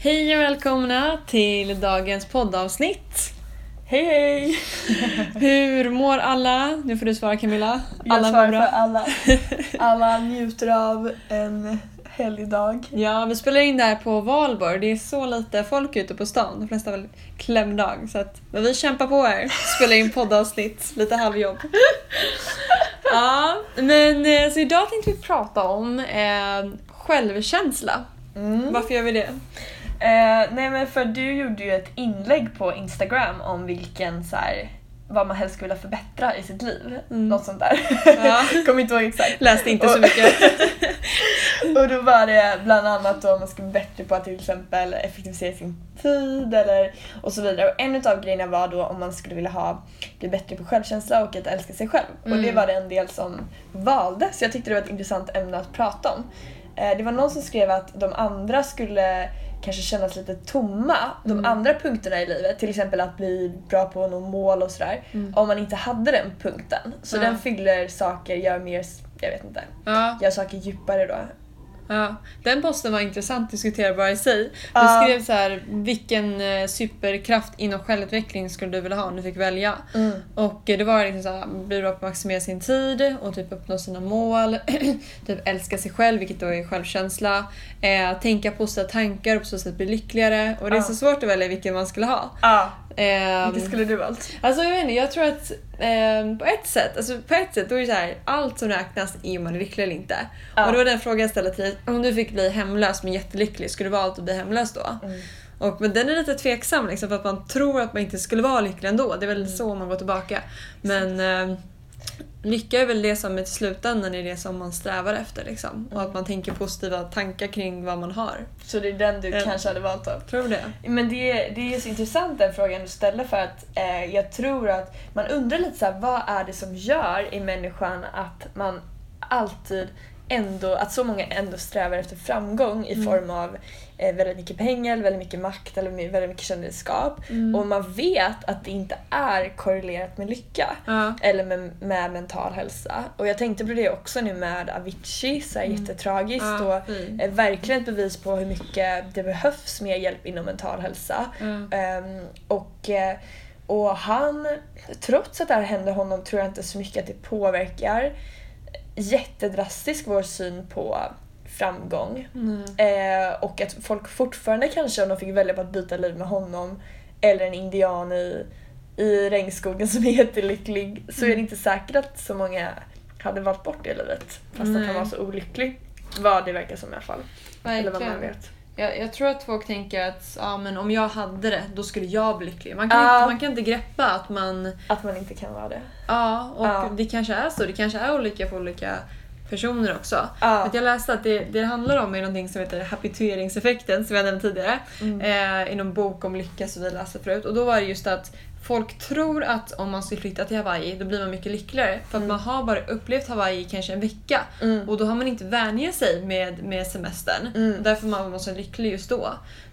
Hej och välkomna till dagens poddavsnitt. Hej hej! Hur mår alla? Nu får du svara Camilla. Jag Alla svarar mår för alla. Alla njuter av en helgdag. Ja, vi spelar in det här på valborg. Det är så lite folk ute på stan. De flesta har väl klämdag. Så att, men vi kämpar på här. Spelar in poddavsnitt. Lite halvjobb. Ja, men eh, så idag tänkte vi prata om eh, självkänsla. Mm. Varför gör vi det? Eh, nej men för du gjorde ju ett inlägg på Instagram om vilken så här, vad man helst skulle vilja förbättra i sitt liv. Mm. Något sånt där. Ja. Kommer inte ihåg exakt. Läste inte så Och- mycket. Och då var det bland annat då man ska bli bättre på att till exempel effektivisera sin tid eller och så vidare. Och en av grejerna var då om man skulle vilja ha, bli bättre på självkänsla och att älska sig själv. Och det Mm. var det en del som valde så jag tyckte det var ett intressant ämne att prata om. Eh, Det var någon som skrev att de andra skulle kanske kännas lite tomma, de Mm. andra punkterna i livet. Till exempel att bli bra på att nå mål och sådär. Mm. Om man inte hade den punkten. Så Ja. den fyller saker, gör mer, jag vet inte, gör saker djupare då. Ja, den posten var intressant diskuterbar i sig. Du Ja. skrev så här, vilken eh, superkraft inom självutveckling skulle du vilja ha om du fick välja? Mm. Och eh, det var liksom så här, bli bra på att maximera sin tid och typ uppnå sina mål. typ älska sig själv, vilket då är självkänsla. Eh, tänka positiva tankar och på så sätt bli lyckligare. Och det är Ja. så svårt att välja vilken man skulle ha. Ja, Ehm, vilket skulle du valt? Alltså jag vet inte, jag tror att ehm, på ett sätt, alltså på ett sätt då är det så här, allt som räknas är om man är lycklig eller inte. Ja. Och det var den frågan jag ställde till dig, om du fick bli hemlös men jättelycklig, skulle du valt att bli hemlös då? Mm. Och, men den är lite tveksam liksom, för att man tror att man inte skulle vara lycklig ändå. Det är väl Mm. så man går tillbaka. Men ehm, lycka är väl det som i slutändan är det som man strävar efter. Liksom. Och att man tänker positiva tankar kring vad man har. Så det är den du Ja. kanske hade valt då? Tror det? Men det, det är så intressant den frågan du ställer för att eh, jag tror att man undrar lite så här, vad är det som gör i människan att man alltid ändå, att så många ändå strävar efter framgång i Mm. form av eh, väldigt mycket pengar, väldigt mycket makt eller väldigt mycket kändisskap. Mm. Och man vet att det inte är korrelerat med lycka. Ja. Eller med, med mental hälsa. Och jag tänkte på det också nu med Avicii, så här Mm. jättetragiskt. Ja, och är verkligen ett bevis på hur mycket det behövs mer hjälp inom mental hälsa. Ja. Ehm, och, eh, och han, trots att det här hände honom, tror jag inte så mycket att det påverkar jättedrastiskt vår syn på framgång. Nej. Eh, och att folk fortfarande kanske, om de fick välja på att byta liv med honom eller en indian i, i regnskogen som är jättelycklig, så är det inte säkert att så många hade valt bort det livet. Fast att Nej. han var så olycklig. Vad det verkar som i alla fall. Eller vad man Verkligen. vet. Jag, jag tror att folk tänker att ja, men om jag hade det, då skulle jag bli lycklig. Man kan, Ja. inte, man kan inte greppa att man... Att man inte kan vara det. Ja, och Ja. det kanske är så. Det kanske är olika för olika personer också. Att jag läste att det, det handlar om är någonting som heter habitueringseffekten som jag nämnde tidigare. Mm. Eh, I någon bok om lycka som vi läste förut. Och då var det just att folk tror att om man skulle flytta till Hawaii då blir man mycket lyckligare. För att Mm. man har bara upplevt Hawaii kanske en vecka. Mm. Och då har man inte vänjat sig med, med semestern. Mm. Därför man var så lycklig just då.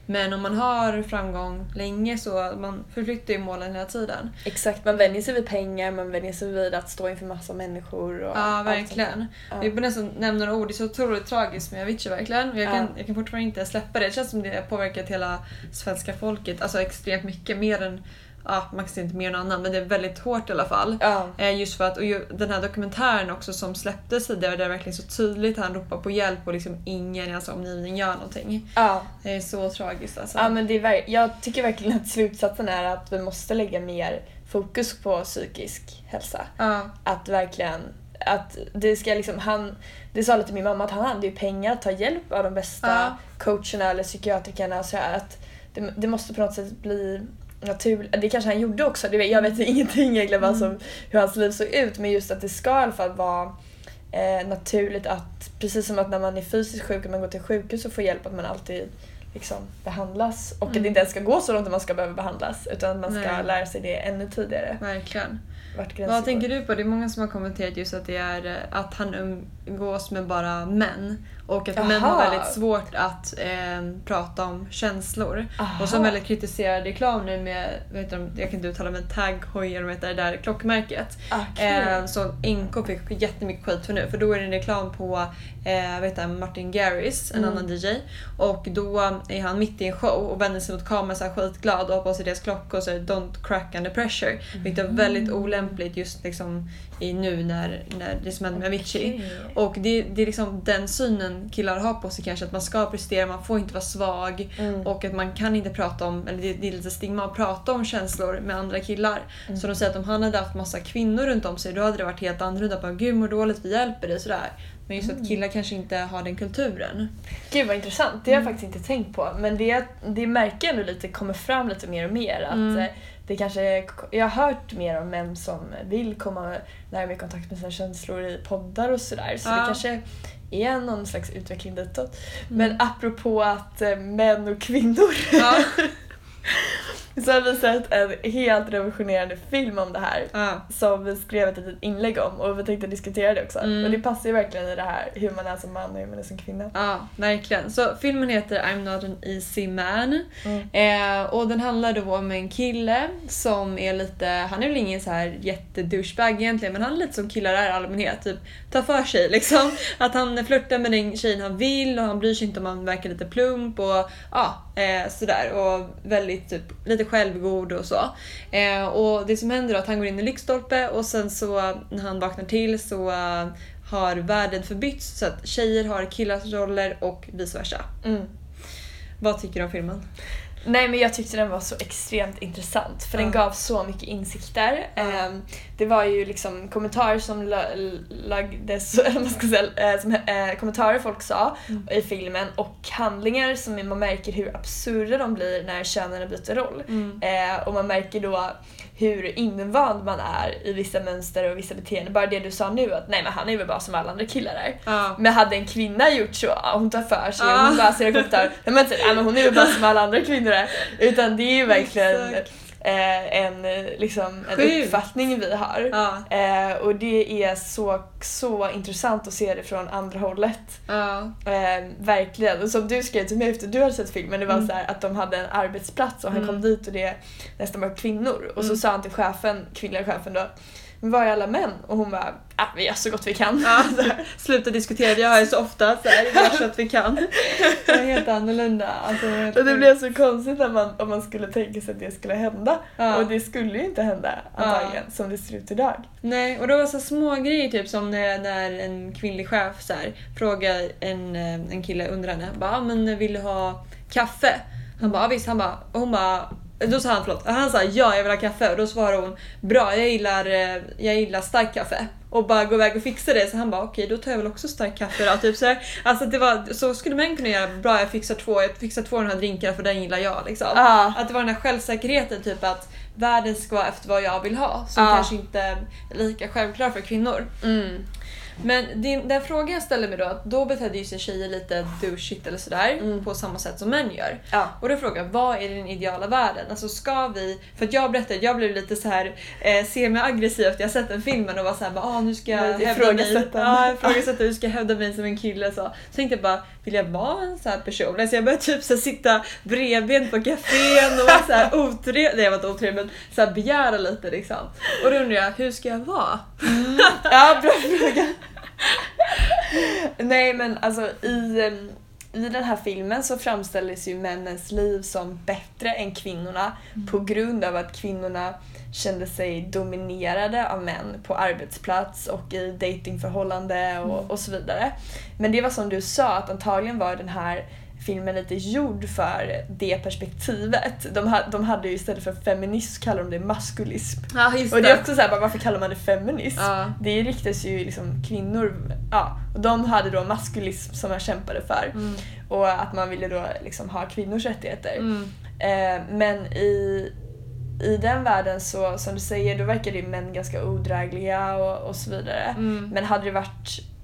Men om man har framgång länge så man förflyttar ju målen hela tiden. Exakt, man vänjer sig vid pengar, man vänjer sig vid att stå inför massa människor. Och Ja, verkligen. Ja. Vi borde nästan nämna några ord. Det är så otroligt tragiskt med Avicii verkligen. Och jag, kan, Ja. jag kan fortfarande inte släppa det. Det känns som det har påverkat hela svenska folket. Alltså extremt mycket. Mer än, ja man kan inte mer än annan men det är väldigt hårt i alla fall. Ja. Eh, Just för att, och ju, den här dokumentären också som släpptes tidigare, där det är verkligen så tydligt han ropar på hjälp och liksom ingen i hans omgivning gör någonting. Ja. Det är så tragiskt alltså. ja, men det är jag tycker verkligen att slutsatsen är att vi måste lägga mer fokus på psykisk hälsa. Ja. Att verkligen, att det ska liksom, han, det sa lite min mamma att han hade ju pengar att ta hjälp av de bästa Ja. coacherna eller psykiatrikerna så att det, det måste på något sätt bli naturligt. Det kanske han gjorde också, det jag vet ingenting egentligen vad som, hur hans liv såg ut men just att det ska i alla fall vara eh, naturligt att precis som att när man är fysiskt sjuk och man går till sjukhus och får hjälp att man alltid liksom behandlas och att Mm. det inte ens ska gå så långt att man ska behöva behandlas utan att man ska Nej. lära sig det ännu tidigare. Verkligen. Vart gränsen Vad tänker går. du på? Det är många som har kommenterat just att det är eh, att han umgås med bara män. Och att män har väldigt svårt att eh, prata om känslor. Aha. Och som väldigt kritiserad reklam nu med, vad heter de, jag kan inte uttala men Tag Heuer, heter det där klockmärket. Okej. Eh, som NK fick jättemycket skit för nu. För då är det en reklam på eh, vet jag, Martin Garrix, en Mm. annan DJ. Och då är han mitt i en show och vänder sig mot kameran så här skitglad och har på sig deras klocka och säger “Don't crack under pressure”. Vilket är väldigt olämpligt just liksom i nu när, när det som händer med Avicii. Okej. Och det, det är liksom den synen killar har på sig kanske, att man ska prestera, man får inte vara svag. Mm. Och att man kan inte prata om, eller det, det är lite stigma att prata om känslor med andra killar. Mm. Så de säger att om han hade haft massa kvinnor runt om sig då hade det varit helt annorlunda. Bara, Gud mår dåligt, vi hjälper dig sådär. Men just Mm. att killar kanske inte har den kulturen. Gud vad intressant, det har jag Mm. faktiskt inte tänkt på. Men det, det märker jag ändå lite kommer fram lite mer och mer. Att Mm. eh, det kanske, jag har hört mer om män som vill komma närmare i kontakt med sina känslor i poddar och sådär. Så Ja. det kanske är någon slags utveckling ditåt. Mm. Men apropå att eh, män och kvinnor Ja. så har vi sett en helt revolutionerande film om det här. ja. Som vi skrev ett litet inlägg om och vi tänkte diskutera det också. Mm. Och det passar ju verkligen i det här hur man är som man och hur man är som kvinna. Ja, verkligen. Så filmen heter I'm not an easy man. Mm. Eh, och den handlar då om en kille som är lite, han är väl ingen så här jättedouchebag egentligen men han är lite som killar är i allmänhet. Typ tar för sig liksom. Att han flörtar med den tjejen han vill och han bryr sig inte om han verkar lite plump och ja, eh, sådär. Och väldigt typ lite självgod och så. Eh, och det som händer är att han går in i lyktstolpe och sen så när han vaknar till så eh, har världen förbytts så att tjejer har killars roller och vice versa. Mm. Vad tycker du om filmen? Nej men jag tyckte den var så extremt intressant för den Ja. gav så mycket insikter. Ehm, det var ju liksom kommentarer som la- lagdes, eller man ska säga, eh, som, eh, kommentarer folk sa Mm. i filmen och handlingar som man märker hur absurda de blir när könen byter roll. Mm. Eh, och man märker då hur invand man är i vissa mönster och vissa beteenden. Bara det du sa nu att nej men han är väl bara som alla andra killar är. Ja. Men hade en kvinna gjort så, hon tar för sig Ah. och hon bara ser kommentarer, men man säger nej men hon är väl bara som alla andra kvinnor är. Utan det är ju verkligen Exakt. Eh, en, eh, liksom, en Sjukt. uppfattning vi har. Ja. Eh, och det är så, så intressant att se det från andra hållet. Ja. Eh, verkligen. Och som du skrev till mig efter du hade sett filmen, det var Mm. så här att de hade en arbetsplats och han Mm. kom dit och det nästan var kvinnor. Och så Mm. sa han till chefen, kvinnliga chefen då, men var är alla män? Och hon bara, ah, vi gör så gott vi kan. Ja, sluta diskutera, jag har ju så ofta så här, vi gör så att vi kan. Det är helt annorlunda. Alltså, helt Och det blev så konstigt när man, om man skulle tänka sig att det skulle hända. Ja. Och det skulle ju inte hända antagligen som det ser ut idag. Nej, och det var så små grejer typ som när, när en kvinnlig chef så här, frågar en, eh, en kille under henne, bara, "Ah, men vill du ha kaffe? Han bara, "Ja, visst, han bara, och hon bara då sa han förlåt, han sa ja jag vill ha kaffe och då svarade hon bra jag gillar, eh, jag gillar starkt kaffe och bara gå iväg och fixa det så han bara okej då tar jag väl också starkt kaffe då. Typ så, här. Alltså det var, så skulle man kunna göra, bra jag fixar två, jag fixar två av de här drinkarna för den gillar jag liksom. Ja. Att det var den här självsäkerheten typ att världen ska vara efter vad jag vill ha som Ja. kanske inte är lika självklar för kvinnor. Mm. Men din, den frågan jag ställer mig då, att då betedde ju sig tjejer lite douchigt eller sådär Mm. på samma sätt som män gör. Ja. Och då frågar jag, vad är den ideala världen? Alltså ska vi, för att jag berättade, jag blev lite så här eh, semi-aggressiv efter jag sett den filmen och var såhär, ah, nu ska jag hävda mig. Ja, ifrågasätta hur ska jag hävda mig som en kille. Så, så tänkte jag bara, vill jag vara en sån här person? Alltså jag började typ så sitta bredbent på kafén och vara så här otrevlig, nej jag var inte otrevlig men så här, begära lite liksom. Och då undrar jag, hur ska jag vara? Ja, bra fråga. Nej men alltså i, i den här filmen så framställdes ju männens liv som bättre än kvinnorna på grund av att kvinnorna kände sig dominerade av män på arbetsplats och i datingförhållande och, och så vidare. Men det var som du sa att antagligen var den här filmen lite gjord för det perspektivet. De, ha, de hade ju istället för feminism kallar de det maskulism. Ja Och det är också såhär, varför kallar man det feminism? Ja. Det riktas ju liksom kvinnor, ja, och de hade då maskulism som man kämpade för. Mm. Och att man ville då liksom ha kvinnors rättigheter. Mm. Eh, men i, i den världen så, som du säger, då verkar ju män ganska odrägliga och, och så vidare. Mm. Men hade det varit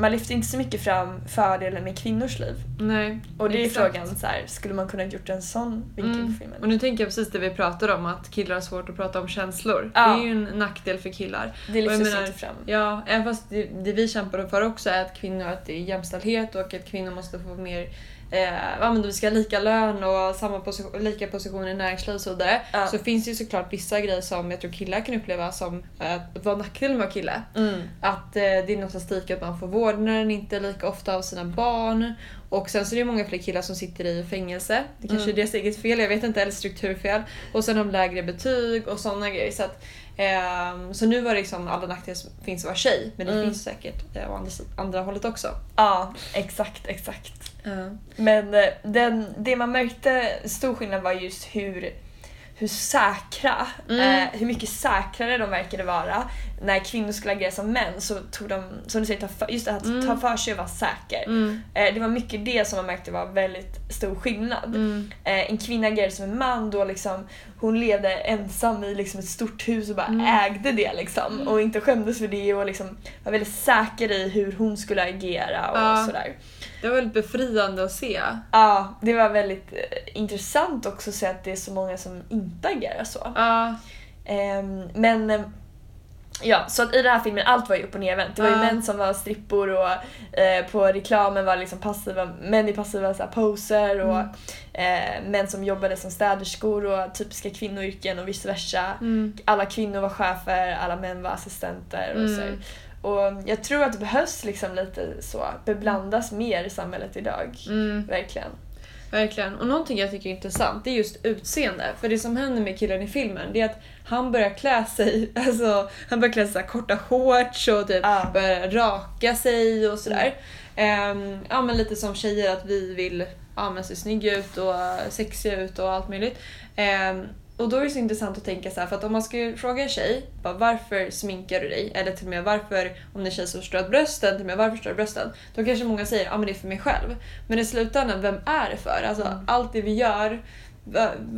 man lyfter inte så mycket fram fördelen med kvinnors liv. Nej. Och det är exakt. frågan så här, skulle man kunna gjort en sån vinkel Mm. på filmen? Och nu tänker jag precis det vi pratade om, att killar har svårt att prata om känslor. Ja. Det är ju en nackdel för killar. Det lyftes menar- inte fram. Ja, även fast det, det vi kämpar för också är att kvinnor, att det är jämställdhet och att kvinnor måste få mer Eh, vi ska ha lika lön och samma position, lika positioner i näringsliv och så vidare. Ja. Så finns det ju såklart vissa grejer som jag tror killar kan uppleva som eh, var nackdelen med att vara kille. Mm. Att eh, det är någon statistik att man får vårdnaden inte lika ofta av sina barn. Och sen så är det många fler killar som sitter i fängelse. Det kanske Mm. är deras eget fel, jag vet inte, eller strukturfel. Och sen de lägre betyg och sådana grejer. Så, att, ehm, så nu var det liksom alla nackdelar som finns att vara tjej. Men det Mm. finns säkert eh, å andra, andra hållet också. Ja, exakt, exakt. Ja. Men eh, den, det man märkte, stor skillnad var just hur, hur säkra, Mm. eh, hur mycket säkrare de verkade vara. När kvinnor skulle agera som män så tog de, som du säger, ta för, just det här Mm. ta för sig och vara säker. Mm. Eh, det var mycket det som man märkte var väldigt stor skillnad. Mm. Eh, en kvinna agerade som en man då liksom, hon levde ensam i liksom ett stort hus och bara Mm. ägde det liksom. Och inte skämdes för det och liksom var väldigt säker i hur hon skulle agera och Ja. sådär. Det var väldigt befriande att se. Ja, det var väldigt eh, intressant också att se att det är så många som inte agerar så. Ja. Ehm, men eh, ja, så att i den här filmen allt var ju upp och nervänt. Det var ju Ja. män som var strippor och eh, på reklamen var liksom passiva, män i passiva så här, poser och eh, män som jobbade som städerskor och typiska kvinnoyrken och vice versa. Mm. Alla kvinnor var chefer, alla män var assistenter och så. Mm. Och jag tror att det behövs liksom lite så, beblandas mer i samhället idag. Mm. Verkligen. Verkligen. Och någonting jag tycker är intressant det är just utseende. För det som händer med killen i filmen det är att han börjar klä sig, alltså han börjar klä sig korta shorts och typ Ja. börjar raka sig och sådär. Ehm, ja men lite som tjejer att vi vill ja, men se snygga ut och sexiga ut och allt möjligt. Ehm, och då är det så intressant att tänka så här, för att om man skulle fråga en tjej bara, varför sminkar du dig? Eller till och med varför, om det är en tjej som förstör brösten, till och med varför du brösten? Då kanske många säger ja men det är för mig själv. Men i slutändan, vem är det för? Alltså Mm. allt det vi gör,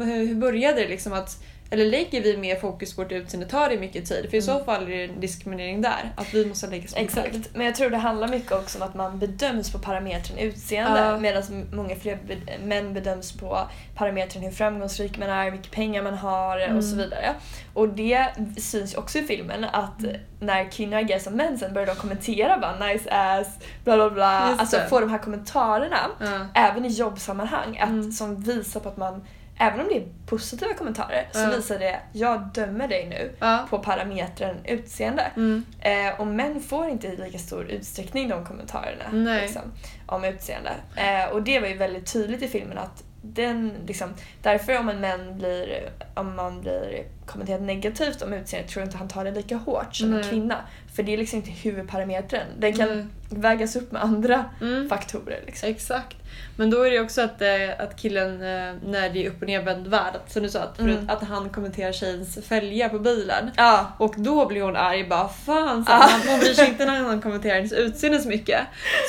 hur började det liksom att eller lägger vi mer fokus på vårt utseende tar det mycket tid? För i så Mm. fall är det en diskriminering där. Att vi måste lägga så mycket tid. Exakt, men jag tror det handlar mycket också om att man bedöms på parametern utseende Ja. medan många fler män bedöms på parametern hur framgångsrik man är, hur mycket pengar man har Mm. och så vidare. Och det syns ju också i filmen att när kvinnor agerar som män sen börjar de kommentera bara nice ass, bla bla bla. Just Alltså det. få de här kommentarerna Ja. även i jobbsammanhang att, Mm. som visar på att man Även om det är positiva kommentarer så Ja. visar det jag dömer dig nu Ja. på parametern utseende. Mm. Eh, och män får inte i lika stor utsträckning de kommentarerna liksom, om utseende. Eh, och det var ju väldigt tydligt i filmen att den, liksom, därför om en man blir, om man blir kommenterat negativt om utseende tror jag inte han tar det lika hårt som en Nej. kvinna. För det är liksom inte huvudparametern. Den kan Nej. vägas upp med andra Mm. faktorer. Liksom. Exakt. Men då är det också att, eh, att killen, eh, när det är upp och nervänd värld, som du sa, att, Mm. att han kommenterar tjejens fälgar på bilen. Ja, Och då blir hon arg bara fan så Ah. han, hon bryr sig inte när han kommenterar hennes utseende så mycket.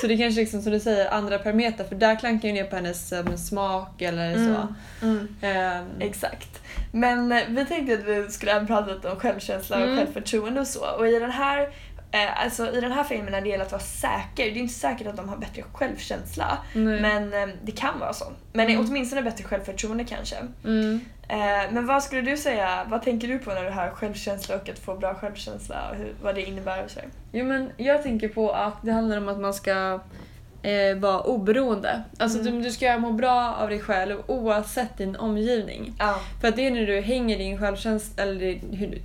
Så det kanske liksom som du säger andra parametrar för där klankar ju ner på hennes eh, smak eller så. Mm. Ehm, Exakt. Men vi tänkte att vi skulle även prata lite om självkänsla och Mm. självförtroende och så. Och i den här eh, Alltså i den här filmen när det gäller att vara säker, det är inte säkert att de har bättre självkänsla. nej. Men eh, det kan vara så. Men Mm. åtminstone bättre självförtroende kanske. Mm. Eh, men vad skulle du säga, vad tänker du på när du hör självkänsla och att få bra självkänsla och hur, vad det innebär och så? Jo men jag tänker på att det handlar om att man ska eh, vara oberoende. Alltså Mm. du, du ska må bra av dig själv oavsett din omgivning. Ja. För att det är när du hänger din självkänsla eller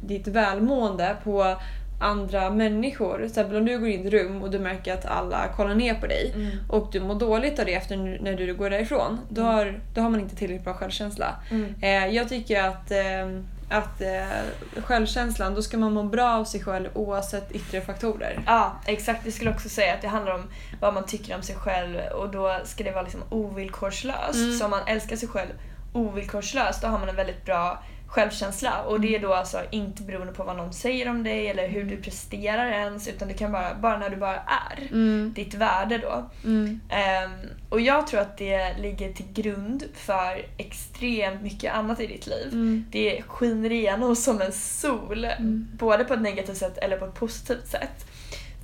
ditt välmående på andra människor. Till exempel om du går in i ett rum och du märker att alla kollar ner på dig Mm. och du mår dåligt av det efter när du går därifrån. Då Mm. har, då har man inte tillräckligt bra självkänsla. Mm. Eh, jag tycker att, eh, att eh, självkänslan, då ska man må bra av sig själv oavsett yttre faktorer. Ja, exakt. Jag skulle också säga att det handlar om vad man tycker om sig själv och då ska det vara liksom ovillkorslöst. Mm. Så om man älskar sig själv ovillkorslöst då har man en väldigt bra självkänsla och det är då alltså inte beroende på vad någon säger om dig eller hur du presterar ens utan det kan bara, bara när du bara är. Mm. Ditt värde då. Mm. Ehm, och jag tror att det ligger till grund för extremt mycket annat i ditt liv. Mm. Det skiner igenom som en sol, Mm. både på ett negativt sätt eller på ett positivt sätt.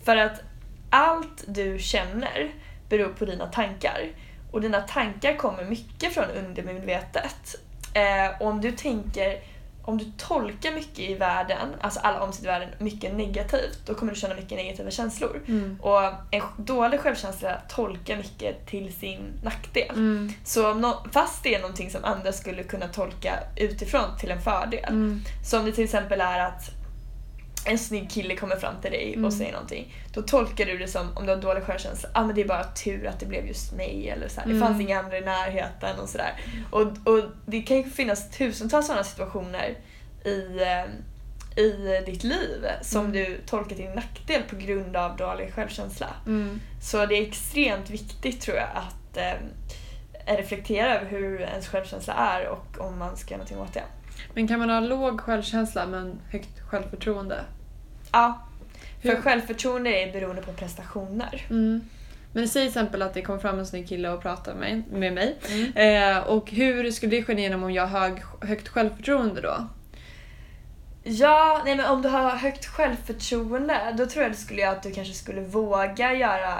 För att allt du känner beror på dina tankar. Och dina tankar kommer mycket från undermedvetet. Eh, och om du tänker, om du tolkar mycket i världen, alltså alla omständigheter i världen, mycket negativt, då kommer du känna mycket negativa känslor. Mm. Och en dålig självkänsla tolkar mycket till sin nackdel. Mm. Så om nå- fast det är någonting som andra skulle kunna tolka utifrån till en fördel. Mm. Så om det till exempel är att en snygg kille kommer fram till dig Mm. och säger någonting. Då tolkar du det som, om du har dålig självkänsla, ah, men det är bara tur att det blev just mig. Eller så här, Mm. Det fanns inga andra i närheten och sådär. Och, och det kan ju finnas tusentals sådana situationer i, eh, i ditt liv som Mm. du tolkar till nackdel på grund av dålig självkänsla. Mm. Så det är extremt viktigt tror jag att eh, reflektera över hur ens självkänsla är och om man ska göra någonting åt det. Men kan man ha låg självkänsla men högt självförtroende? Ja, för Hur- självförtroende är beroende på prestationer. Mm. Men säg till exempel att det kom fram en snygg kille och pratade med, med mig. Mm. Eh, och hur skulle det ske igenom om jag har hög, högt självförtroende då? Ja, nej men om du har högt självförtroende då tror jag det skulle göra att du kanske skulle våga göra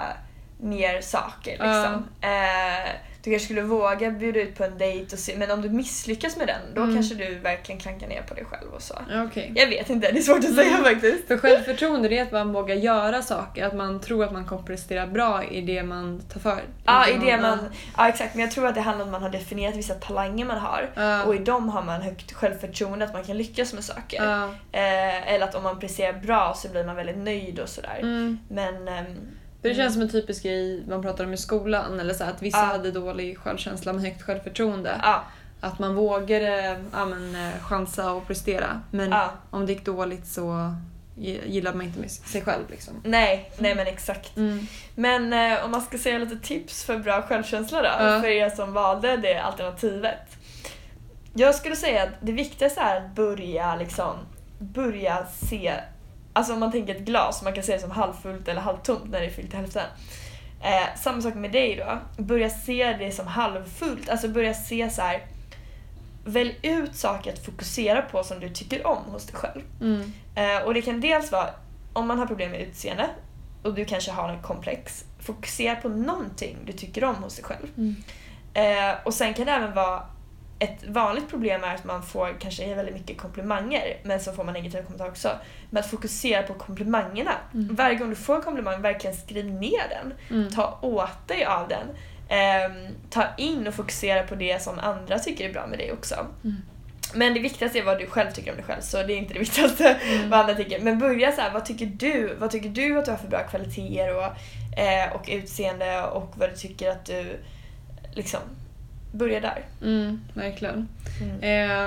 mer saker. Liksom. Eh, du kanske skulle våga bjuda ut på en dejt och se, men om du misslyckas med den då Mm. kanske du verkligen klankar ner på dig själv och så. Okej. Jag vet inte, det är svårt att säga faktiskt. För självförtroende det är att man vågar göra saker, att man tror att man kommer prestera bra i det man tar för. Ja, i det man, ja exakt, men jag tror att det handlar om att man har definierat vissa talanger man har Ja. och i dem har man högt självförtroende att man kan lyckas med saker. Ja. Eh, eller att om man presterar bra så blir man väldigt nöjd och sådär. Mm. Men ehm, För det känns som en typisk grej man pratar om i skolan, eller så att vissa Ja. hade dålig självkänsla men högt självförtroende. ja, Att man vågade ja, men, eh, chansa och prestera. Men ja. om det gick dåligt så gi- gillade man inte med sig själv. Liksom. Nej, nej men exakt. Mm. Men eh, om man ska säga lite tips för bra självkänsla då, Ja. för er som valde det alternativet. Jag skulle säga att det viktigaste är att börja liksom, börja se, alltså om man tänker ett glas, man kan se det som halvfullt eller halvtomt när det är fyllt till hälften. Eh, samma sak med dig då, börja se det som halvfullt, alltså börja se så här. Välj ut saker att fokusera på som du tycker om hos dig själv. Mm. Eh, och det kan dels vara om man har problem med utseende och du kanske har en komplex. Fokusera på någonting du tycker om hos dig själv. Mm. Eh, och sen kan det även vara ett vanligt problem är att man får kanske väldigt mycket komplimanger men så får man negativa kommentarer också. Men att fokusera på komplimangerna. Mm. Varje gång du får en komplimang, verkligen skriv ner den. Mm. Ta åt dig av den. Ehm, ta in och fokusera på det som andra tycker är bra med dig också. Mm. Men det viktigaste är vad du själv tycker om dig själv, så det är inte det viktigaste Mm. vad andra tycker. Men börja så här, vad tycker du? Vad tycker du att du har för bra kvaliteter och, eh, och utseende och vad du tycker att du liksom börja där. Mm, verkligen. Mm.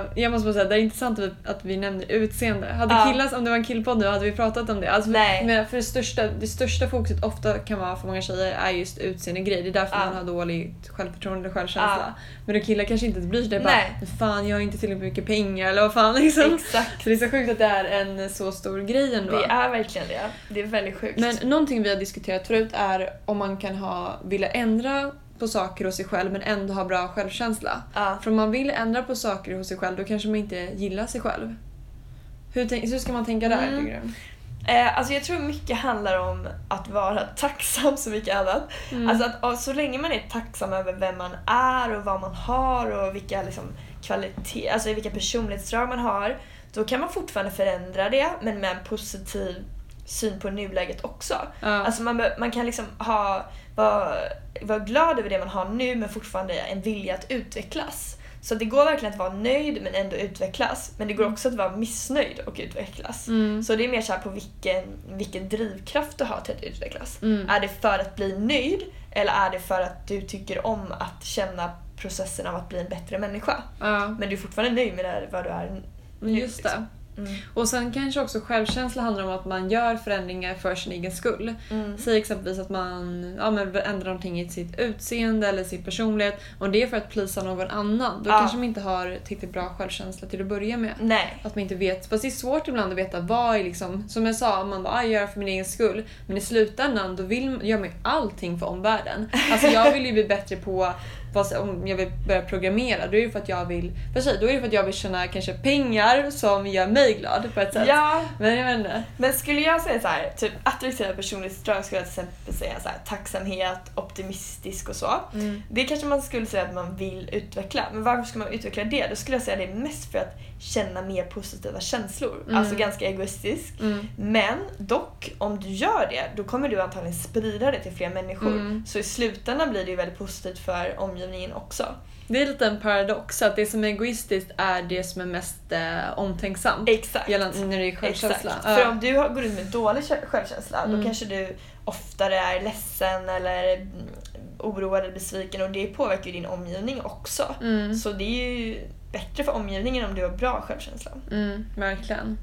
Eh, jag måste bara säga, det är intressant att vi, nämner utseende. Hade Ja. killar, om det var en killpodd nu, hade vi pratat om det. Alltså, Nej. Men för det största, det största fokuset ofta kan vara för många tjejer är just utseendegrej. Det är därför Ja. man har dåligt självförtroende och självkänsla. Ja. Men då killar kanske inte bryr sig. Det bara, Nej. "Men fan jag har inte tillräckligt mycket pengar eller vad fan liksom. Exakt. Så det är så sjukt att det är en så stor grej ändå. Det är verkligen det. Det är väldigt sjukt. Men någonting vi har diskuterat förut är om man kan ha, vilja ändra på saker hos sig själv men ändå ha bra självkänsla. ja. För om man vill ändra på saker hos sig själv då kanske man inte gillar sig själv. Hur, hur ska man tänka där Mm. tycker du? Eh, alltså jag tror mycket handlar om att vara tacksam så mycket annat. Mm. Alltså att så länge man är tacksam över vem man är och vad man har och vilka liksom, kvalitet, alltså vilka personlighetsdrag man har, då kan man fortfarande förändra det men med en positiv syn på nuläget också. ja. Alltså man, man kan liksom ha, vara, vara glad över det man har nu men fortfarande en vilja att utvecklas. Så det går verkligen att vara nöjd men ändå utvecklas. Men det går också att vara missnöjd och utvecklas. mm. Så det är mer så på vilken, vilken drivkraft du har till att utvecklas. Mm. Är det för att bli nöjd eller är det för att du tycker om att känna processen av att bli en bättre människa? ja. Men du är fortfarande nöjd med det, vad du är Men Just det. Mm. Och sen kanske också självkänsla handlar om att man gör förändringar för sin egen skull. Mm. Säg exempelvis att man ja, men ändrar någonting i sitt utseende eller sin personlighet och det är för att plisa någon annan. Då Ja. kanske man inte har tillräckligt bra självkänsla till att börja med. Nej. Att man inte vet, fast det är svårt ibland att veta vad är liksom, som jag sa, man bara ah, gör för min egen skull. Men i slutändan då vill, gör man ju allting för omvärlden. Alltså jag vill ju bli bättre på Fast om jag vill börja programmera då är det för att jag vill, för sig, då är det för att jag vill tjäna kanske pengar som gör mig glad på ett sätt. Ja, Men jag vet inte. men skulle jag säga så här, typ attraktiva personlighetsdrag skulle jag till exempel säga så här, tacksamhet, optimistisk och så. Mm. Det kanske man skulle säga att man vill utveckla. Men varför ska man utveckla det? Då skulle jag säga det mest för att känna mer positiva känslor. Mm. Alltså ganska egoistisk. Mm. Men dock, om du gör det, då kommer du antagligen sprida det till fler människor. Mm. Så i slutändan blir det ju väldigt positivt för omgivningen också. Det är lite en paradox att det som är egoistiskt är det som är mest eh, omtänksamt. Exakt. Gällande när det är självkänsla. Exakt. Ja. För om du går ut med dålig kä- självkänsla Mm. då kanske du oftare är ledsen eller mm, oroad eller besviken och det påverkar ju din omgivning också. Mm. Så det är ju bättre för omgivningen om du har bra självkänsla. Mm, verkligen.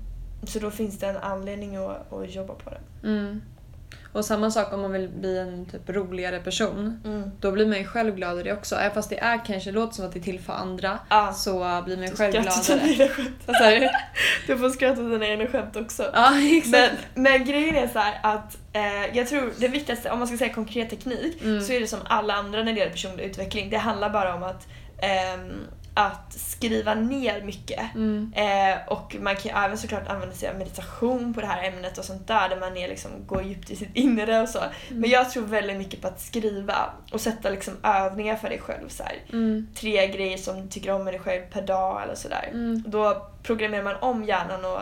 Så då finns det en anledning att, att jobba på det. Mm. Och samma sak om man vill bli en typ roligare person. Mm. Då blir man ju själv glad i det också. Även fast det är kanske låter som att det är till för andra Ja. så blir man ju själv gladare. Vad sa du? Du får skratta åt dina egna skämt också. Exakt. Men, men grejen är så att eh, jag tror det viktigaste, om man ska säga konkret teknik, Mm. så är det som alla andra när det gäller personlig utveckling. Det handlar bara om att, ehm, att skriva ner mycket. Mm. Eh, och man kan även såklart använda sig av meditation på det här ämnet och sånt där, där man är liksom, går djupt i sitt inre och så. Men jag tror väldigt mycket på att skriva och sätta liksom övningar för dig själv. Så. Mm. Tre grejer som du tycker om med dig själv per dag eller sådär. Mm. Då programmerar man om hjärnan och,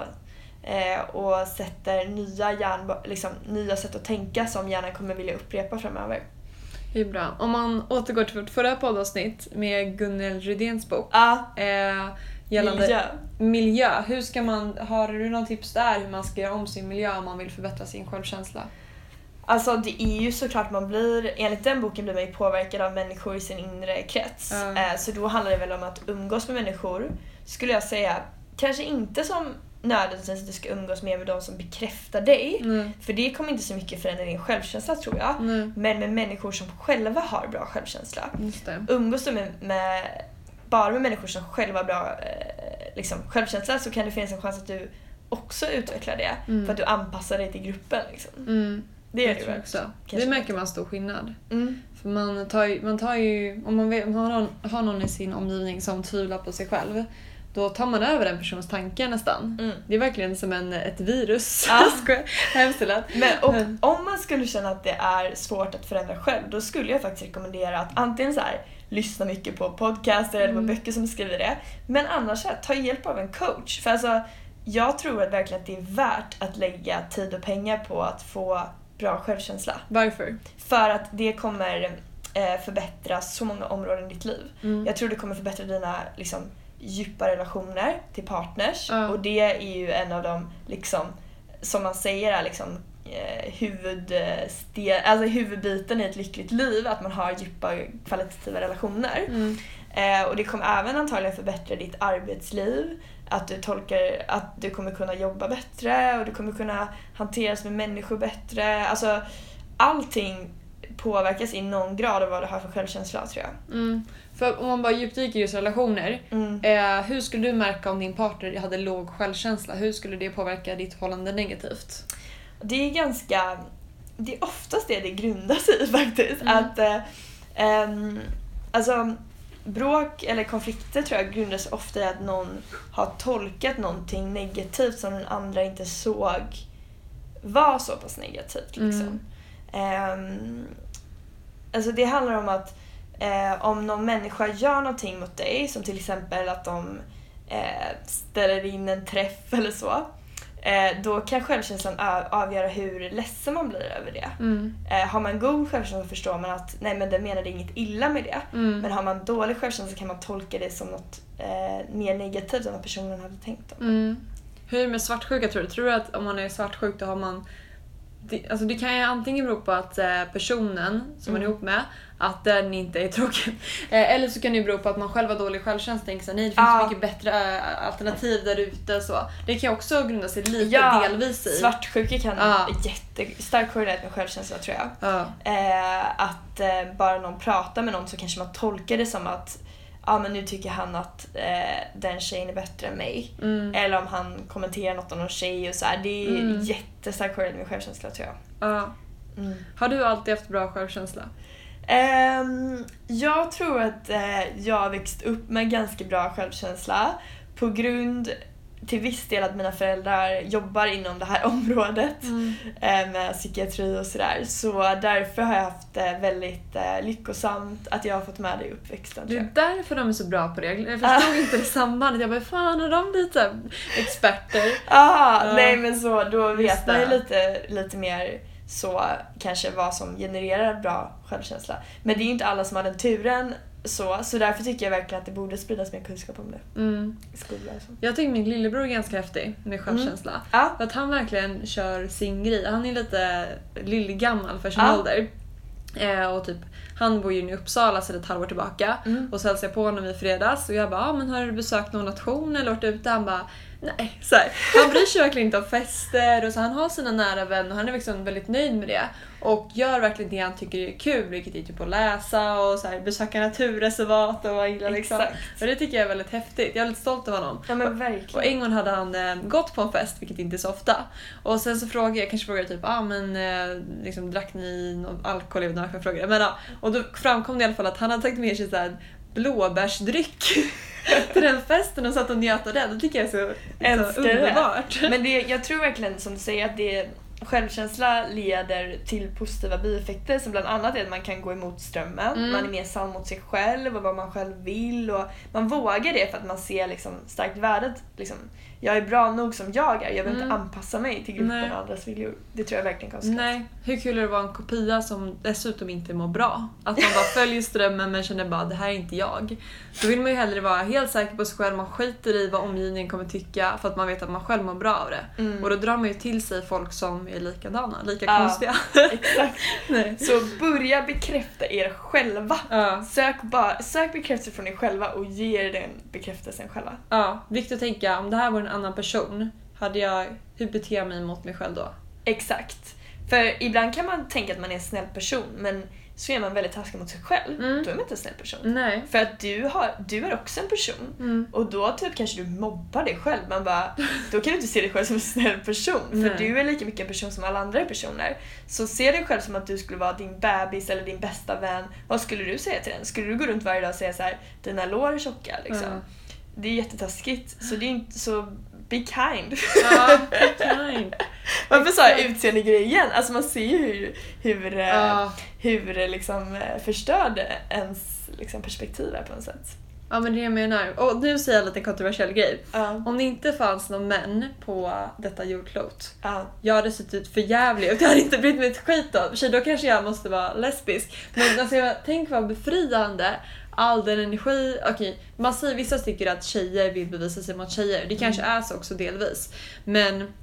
eh, och sätter nya, hjärn, liksom, nya sätt att tänka som hjärnan kommer vilja upprepa framöver. Det är bra. Om man återgår till vårt förra poddavsnitt med Gunnel Rydéns bok. Ja, Eh, gällande miljö. miljö. Hur ska man, har du någon tips där hur man ska göra om sin miljö om man vill förbättra sin självkänsla? Alltså det är ju såklart man blir, enligt den boken blir man ju påverkad av människor i sin inre krets. Ja. Eh, så då handlar det väl om att umgås med människor, skulle jag säga. Kanske inte som nödvändigtvis att du ska umgås mer med de som bekräftar dig. Nej. För det kommer inte så mycket förändra din självkänsla tror jag. Nej. Men med människor som själva har bra självkänsla. Umgås du med, med bara med människor som själva har bra eh, liksom, självkänsla så kan det finnas en chans att du också utvecklar det. Mm. För att du anpassar dig till gruppen. Liksom. Mm. Det är det väl. också. Kanske Det märker man stor skillnad. Mm. För man tar ju, man tar ju om man, vet, om man har, någon, har någon i sin omgivning som tvivlar på sig själv, då tar man över den personens tankar nästan. Mm. Det är verkligen som en, ett virus. Ja. Hemskt. Men, och Men- om man skulle känna att det är svårt att förändra själv, då skulle jag faktiskt rekommendera att antingen så här, lyssna mycket på podcaster eller på Mm. böcker som skriver det. Men annars så här, ta hjälp av en coach. För alltså, jag tror att verkligen att det är värt att lägga tid och pengar på att få bra självkänsla. Varför? För att det kommer eh, förbättra så många områden i ditt liv. Mm. Jag tror det kommer förbättra dina liksom, djupa relationer till partners. Ja. Och det är ju en av de, liksom, som man säger är liksom, eh, huvudste- alltså huvudbiten i ett lyckligt liv. Att man har djupa kvalitativa relationer. Mm. Eh, och det kommer även antagligen förbättra ditt arbetsliv. Att du tolkar att du kommer kunna jobba bättre och du kommer kunna hanteras med människor bättre. Alltså allting påverkas i någon grad av vad du har för självkänsla tror jag. Mm. För om man bara djupdyker i just relationer, Mm. eh, hur skulle du märka om din partner hade låg självkänsla? Hur skulle det påverka ditt förhållande negativt? Det är ganska... Det är oftast det det grundar sig i faktiskt. Mm. Att, eh, ehm, alltså, bråk eller konflikter tror jag grundar sig ofta i att någon har tolkat någonting negativt som den andra inte såg var så pass negativt. Liksom. Mm. Ehm, alltså det handlar om att eh, om någon människa gör någonting mot dig, som till exempel att de eh, ställer in en träff eller så, eh, då kan självkänslan avgöra hur ledsen man blir över det. Mm. Eh, har man god självkänsla förstår man att nej men den menade inget illa med det. Mm. Men har man dålig självkänsla kan man tolka det som något eh, mer negativt än vad personen hade tänkt om. Mm. Hur är det med svartsjuka tror du? Tror du att om man är svartsjuk då har man... Det, alltså det kan ju antingen bero på att eh, personen som man är Mm. ihop med, att den inte är tråkig. Eh, eller så kan det bero på att man själv har dålig självkänsla och tänker såhär, nej det finns Ja. mycket bättre eh, alternativ där ute. så. Det kan ju också grunda sig lite Ja, delvis i. Svartsjuka kan Ja. ha jättestark korrelat med självkänsla tror jag. Ja. Eh, att eh, bara någon pratar med någon så kanske man tolkar det som att ja men nu tycker han att eh, den tjejen är bättre än mig. Mm. Eller om han kommenterar något om någon tjej och så här. Det är Mm. jättestark korrelat med självkänsla tror jag. Ja. Har du alltid haft bra självkänsla? Ehm, jag tror att eh, jag har växt upp med ganska bra självkänsla på grund till viss del att mina föräldrar jobbar inom det här området Mm. eh, med psykiatri och sådär. Så därför har jag haft det väldigt eh, lyckosamt att jag har fått med det i uppväxten. Det är därför de är så bra på det. Jag förstod inte det sambandet. Jag bara, fan har de här experter? Ah, Ja. nej men så då vet man ju lite, lite mer så kanske vad som genererar bra självkänsla. Men det är ju inte alla som har den turen så, så därför tycker jag verkligen att det borde spridas mer kunskap om det Mm. i skolan. så. Jag tycker min lillebror är ganska häftig med självkänsla. Ja, För att han verkligen kör sin grej. Han är lite lillgammal för sin Ja. ålder. Eh, och typ, han bor ju i Uppsala sedan ett halvår tillbaka. Mm. Och så hälsade jag på honom i fredags och jag bara ah, men har du besökt någon nation eller varit ute? Han bara nej. Så här, han bryr sig verkligen inte om fester och så han har sina nära vänner och han är liksom väldigt nöjd med det. Och gör verkligen det han tycker är kul vilket är typ att läsa och så här, besöka naturreservat och vad gillar liksom. Exakt. Och det tycker jag är väldigt häftigt. Jag är lite stolt över honom. ja men Och verkligen. en gång hade han eh, gått på en fest, vilket inte är så ofta. Och sen så frågade jag, kanske frågade typ, ah, men eh, liksom, drack ni någon alkohol? Jag vet inte varför jag frågade. Men, ja. Och då framkom det i alla fall att han hade tagit med sig så här, blåbärsdryck till den festen och satt och njöt av det. Det tycker jag är så, så underbart. Men det, jag tror verkligen som du säger att det Självkänsla leder till positiva bieffekter som bland annat är att man kan gå emot strömmen, Mm. man är mer sann mot sig själv och vad man själv vill och man vågar det för att man ser liksom starkt värdet. Liksom, jag är bra nog som jag är, jag behöver Mm. inte anpassa mig till gruppen och andras viljor. Det tror jag verkligen kan uppskattas. Nej, hur kul är det att vara en kopia som dessutom inte mår bra? Att man bara följer strömmen men känner bara det här är inte jag. Då vill man ju hellre vara helt säker på sig själv, man skiter i vad omgivningen kommer tycka för att man vet att man själv mår bra av det. Mm. Och då drar man ju till sig folk som är likadana, lika Ja. konstiga. Exakt. Så börja bekräfta er själva. Ja, Sök, bara, sök bekräftelse från er själva och ge er den bekräftelsen själva. ja, viktigt att tänka om det här var en annan person, hade jag, hur beter jag mig mot mig själv då? Exakt. För ibland kan man tänka att man är en snäll person men så är man väldigt taskig mot sig själv. Mm. Då är man inte en snäll person. Nej. För att du, har, du är också en person. Mm. Och då typ kanske du mobbar dig själv. Man bara, då kan du inte se dig själv som en snäll person. För Nej. du är lika mycket en person som alla andra personer. Så se dig själv som att du skulle vara din bebis eller din bästa vän. Vad skulle du säga till den? Skulle du gå runt varje dag och säga så här: dina lår är tjocka? Liksom? Ja. Det är jättetaskigt. Så det är inte så... Be kind. Ja, kind. Varför sa jag Exakt. utseende-grej igen? Alltså man ser ju hur, hur, Ja. hur eh, liksom, eh, förstörd ens liksom, perspektiv är på något sätt. ja, men det är jag menar. Och nu säger jag en liten kontroversiell grej. Ja. Om det inte fanns någon män på detta jordklot Ja. jag hade sett ut för jävligt och jag hade inte brytt mig ett skit om. För då kanske jag måste vara lesbisk. Men alltså, jag, tänk vad befriande all den energi, okej, man säger, vissa tycker att tjejer vill bevisa sig mot tjejer. Det kanske är så också delvis. Men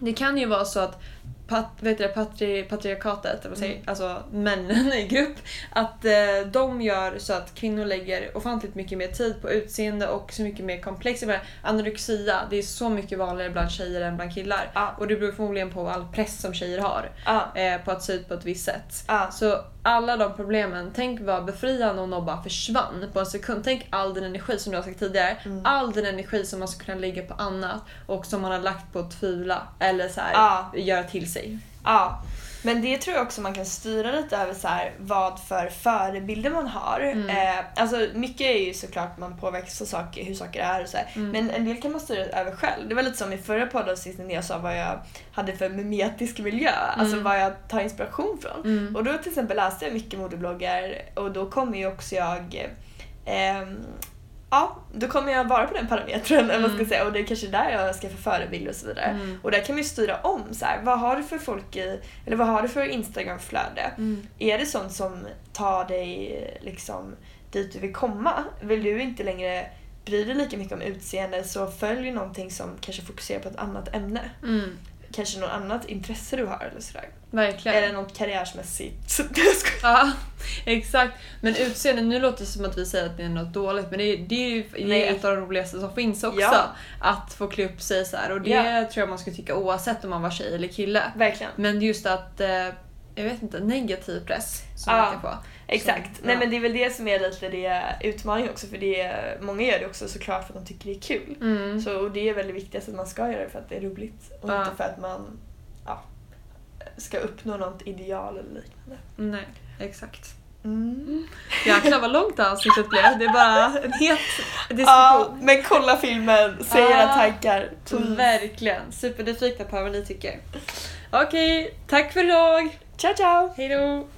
det kan ju vara så att pat, vet det, patri, patriarkatet, säger, Mm. alltså männen i grupp, att eh, de gör så att kvinnor lägger ofantligt mycket mer tid på utseende och så mycket mer komplex. Anorexia, det är så mycket vanligare bland tjejer än bland killar. Ja. Och det beror förmodligen på all press som tjejer har Ja. eh, på att se ut på ett visst sätt. Ja. Så alla de problemen, tänk vad befriande om de bara försvann på en sekund. Tänk all den energi som du har sagt tidigare, Mm. all den energi som man ska kunna lägga på annat och som man har lagt på att tvivla eller så här, göra till sig. Ja, men det tror jag också man kan styra lite över så här, vad för förebilder man har. Mm. Eh, alltså mycket är ju såklart man påverkas av saker, hur saker är och så. Mm. Men en del kan man styra över själv. Det var lite som i förra poddavsnittet när jag sa vad jag hade för mimetisk miljö, alltså Mm. vad jag tar inspiration från. Mm. Och då till exempel läste jag mycket modebloggar och då kommer ju också jag ehm, Ja, då kommer jag vara på den parametern eller vad man ska Mm. säga och det är kanske där jag ska få förebilder och så vidare. Mm. Och där kan man ju styra om så här, vad har du för folk i, eller vad har du för Instagramflöde? Mm. Är det sånt som tar dig liksom dit du vill komma? Vill du inte längre bry dig lika mycket om utseende så följ någonting som kanske fokuserar på ett annat ämne. Mm. Kanske något annat intresse du har eller sådär. Verkligen. Eller något karriärsmässigt. Ja, exakt. Men utseende, nu låter det som att vi säger att det är något dåligt men det är, det är ju det är ett av de roligaste som finns också. Ja. Att få klä upp sig så här. och det Ja. tror jag man ska tycka oavsett om man var tjej eller kille. Verkligen. Men just att, eh, jag vet inte, negativ press som Ja. man kan få. Exakt. Så, Nej ja. men det är väl det som är lite det utmaningen också för det är, många gör det också såklart för att de tycker det är kul. Mm. Så, och det är väl det viktigaste att man ska göra det för att det är roligt och Ja. inte för att man ja, ska uppnå något ideal eller liknande. Nej, exakt. Mm. Jäklar vad långt det här avsnittet blev. Det är bara en het Ja, diskussion. men kolla filmen, säg era Ah, tankar. please. Verkligen. Supernyfikna på vad ni tycker. Okej, tack för idag. Ciao ciao! Hejdå!